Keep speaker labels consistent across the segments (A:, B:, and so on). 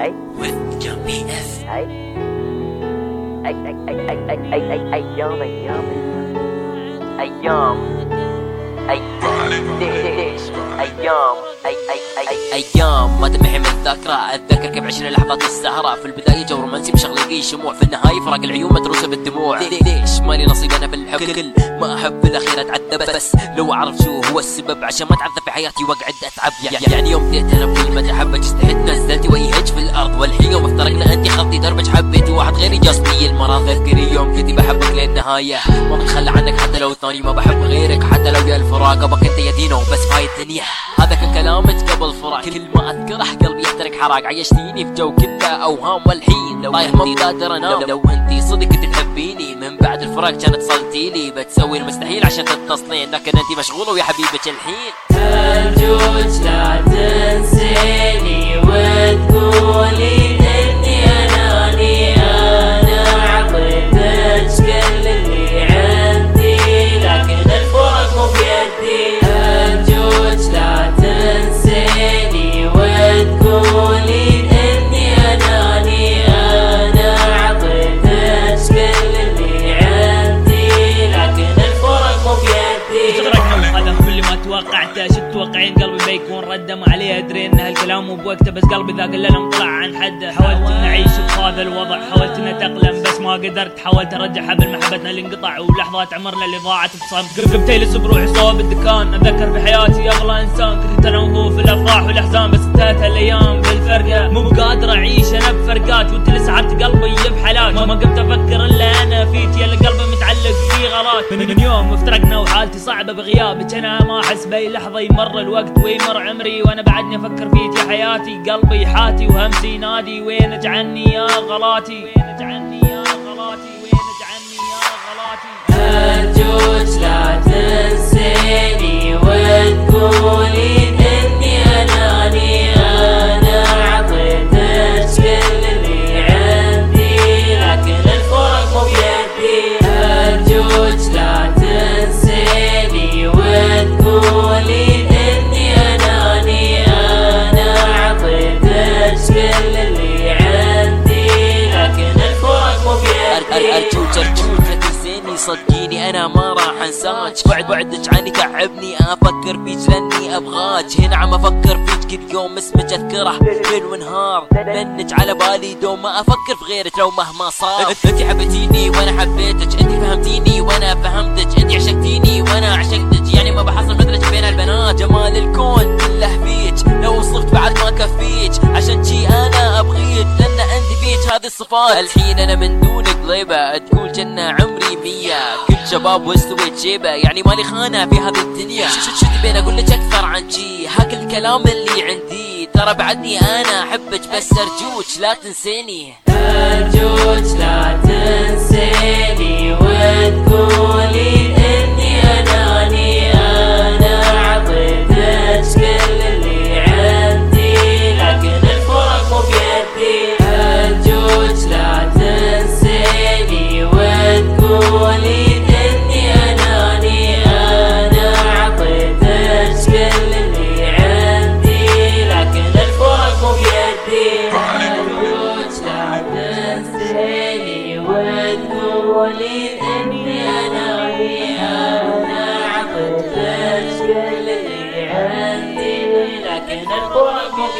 A: Hey.
B: With WF. S,
A: Hey, hey, hey, hey, hey, hey, hey, hey, yum, hey, yum. Hey, yum. Hey, yum. Hey, yum. أي أي أي
B: أيام ما تمحي من الذاكرة أتذكر كيف عشنا لحظات السهرة. في البداية جو رومانسي مشغلين شموع في النهاية فراق العيون متروسة بالدموع. لي- ليش مالي نصيب أنا في الحب كل ما أحب في الأخير أتعذب بس لو أعرف شو هو السبب عشان ما أتعذب في حياتي وأقعد أتعب. يع- يعني يوم بديت أنا بكلمة احبك استحيت نزلتي وجهك في الأرض. والحين يوم افترقنا انت خطي دربك حبيتي واحد غيري جاصني المرض. ذكري يوم كنتي بحبك للنهاية. ما بتخلى عنك حتى لو ثاني ما بحب غيرك حتى لو جا الفراق ابك أنت يا دينو بس هاي الدنيا هذا كان كلامك قبل فراق. كل ما أذكره قلبي يحترق حراق. عيشتيني في جو كله أوهام والحين. لو طايح ما قادر انام لو أنتي صدق تحبيني. من بعد الفراق كانت اتصلتي لي بتسوي المستحيل عشان تتصلين. لكن أنتي مشغوله ويا حبيبك الحين.
C: أرجوك لا تنسيني. وتقولي
D: ما عليه أدري إن هالكلام مو بوقته بس قلبي ذاق الليلة مطلع عن حده. حاولت ان أعيش بهذا الوضع حاولت ان أتأقلم بس ما قدرت. حاولت أرجع حبل محبتنا اللي انقطع ولحظات عمرنا اللي ضاعت بصمت. قمت يلس بروحي صوب الدكان اتذكر في حياتي اغلى إنسان. كنت أنا وهو في الأفراح والأحزان بس انتهت هالأيام بالفرقة. مو بقادر أعيش أنا بفرقات وأنت اللي سعرت قلبي بحالات ما قمت أفكر من, من يوم افترقنا وحالتي صعبة بغيابك. أنا ما أحس بأي لحظة يمر الوقت ويمر عمري وأنا بعدني أفكر فيك يا حياتي قلبي حاتي وهمسي نادي وينك عني يا غلاتي؟ عني يا غلاتي؟ عني يا غلاتي؟
C: أرجوك لا تنسيني وتقولي أرجوك أرجوك لا تنسيني
B: صدقيني أنا ما راح أنساك. بعد بعدك عني تعبني أفكر فيك لاني أبغاك. هنا عم أفكر فيك كل يوم اسمك أذكره ليل ونهار. منك على بالي دوم ما أفكر في غيرك لو مهما صار. انت حبيتيني وأنا حبيتك أنت فهمتيني وأنا فهمتك أنت عشقتيني. هذه الصفات. الحين أنا من دونك غيبة تقول جنة عمري مية. كل شباب واستويت جيبة. يعني مالي خانة في هذه الدنيا. شو تبين؟ أقول لك أكثر عن شي هاك الكلام اللي عندي. ترى بعدني أنا أحبك بس
C: أرجوك لا تنسيني. أرجوك لا تنسيني. وتقولي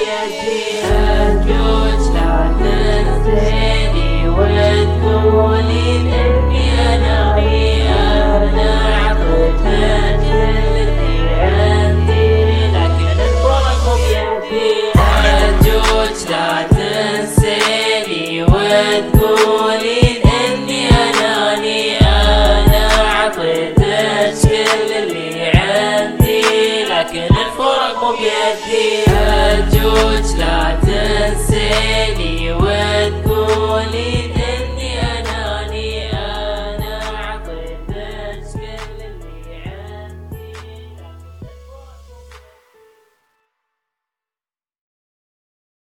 C: بيدي أرجوك لا تنسيني وتقولي إني أنا أعطيتك كل اللي عندي لكن مو بيدي أرجوك لا تنسيني وتقولي إني أناني أنا أعطيتك كل اللي عندي لكن الفرق مو بيدي. George la City.